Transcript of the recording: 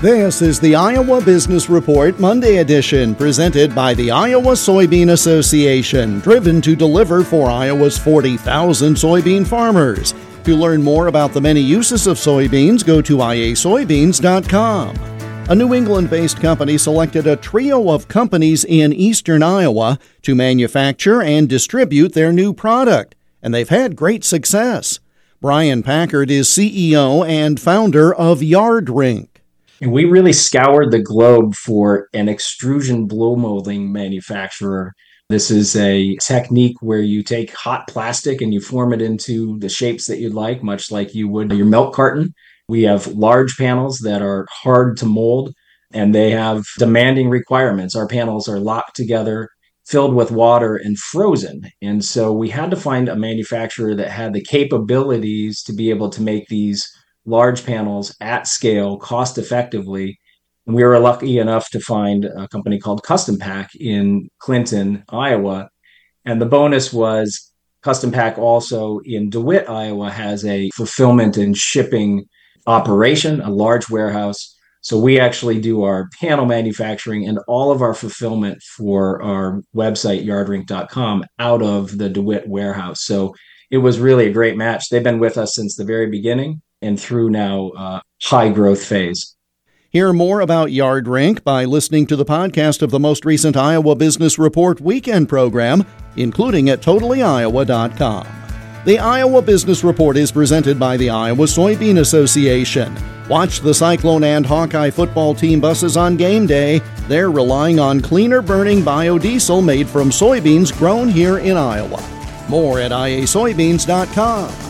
This is the Iowa Business Report Monday edition, presented by the Iowa Soybean Association, driven to deliver for Iowa's 40,000 soybean farmers. To learn more about the many uses of soybeans, go to iasoybeans.com. A New England based company selected a trio of companies in eastern Iowa to manufacture and distribute their new product, and they've had great success. Brian Packard is CEO and founder of YardRink. And we really scoured the globe for an extrusion blow molding manufacturer. This is a technique where you take hot plastic and you form it into the shapes that you'd like, much like you would your milk carton. We have large panels that are hard to mold and they have demanding requirements. Our panels are locked together, filled with water, and frozen. And so we had to find a manufacturer that had the capabilities to be able to make these large panels at scale, cost effectively. And we were lucky enough to find a company called CustomPak in Clinton, Iowa. And the bonus was CustomPak also in DeWitt, Iowa has a fulfillment and shipping operation, a large warehouse. So we actually do our panel manufacturing and all of our fulfillment for our website, yardrink.com, out of the DeWitt warehouse. So it was really a great match. They've been with us since the very beginning and through now uh, high growth phase. Hear more about YardRink by listening to the podcast of the most recent Iowa Business Report weekend program, including at totallyiowa.com. The Iowa Business Report is presented by the Iowa Soybean Association. Watch the Cyclone and Hawkeye football team buses on game day. They're relying on cleaner burning biodiesel made from soybeans grown here in Iowa. More at iasoybeans.com.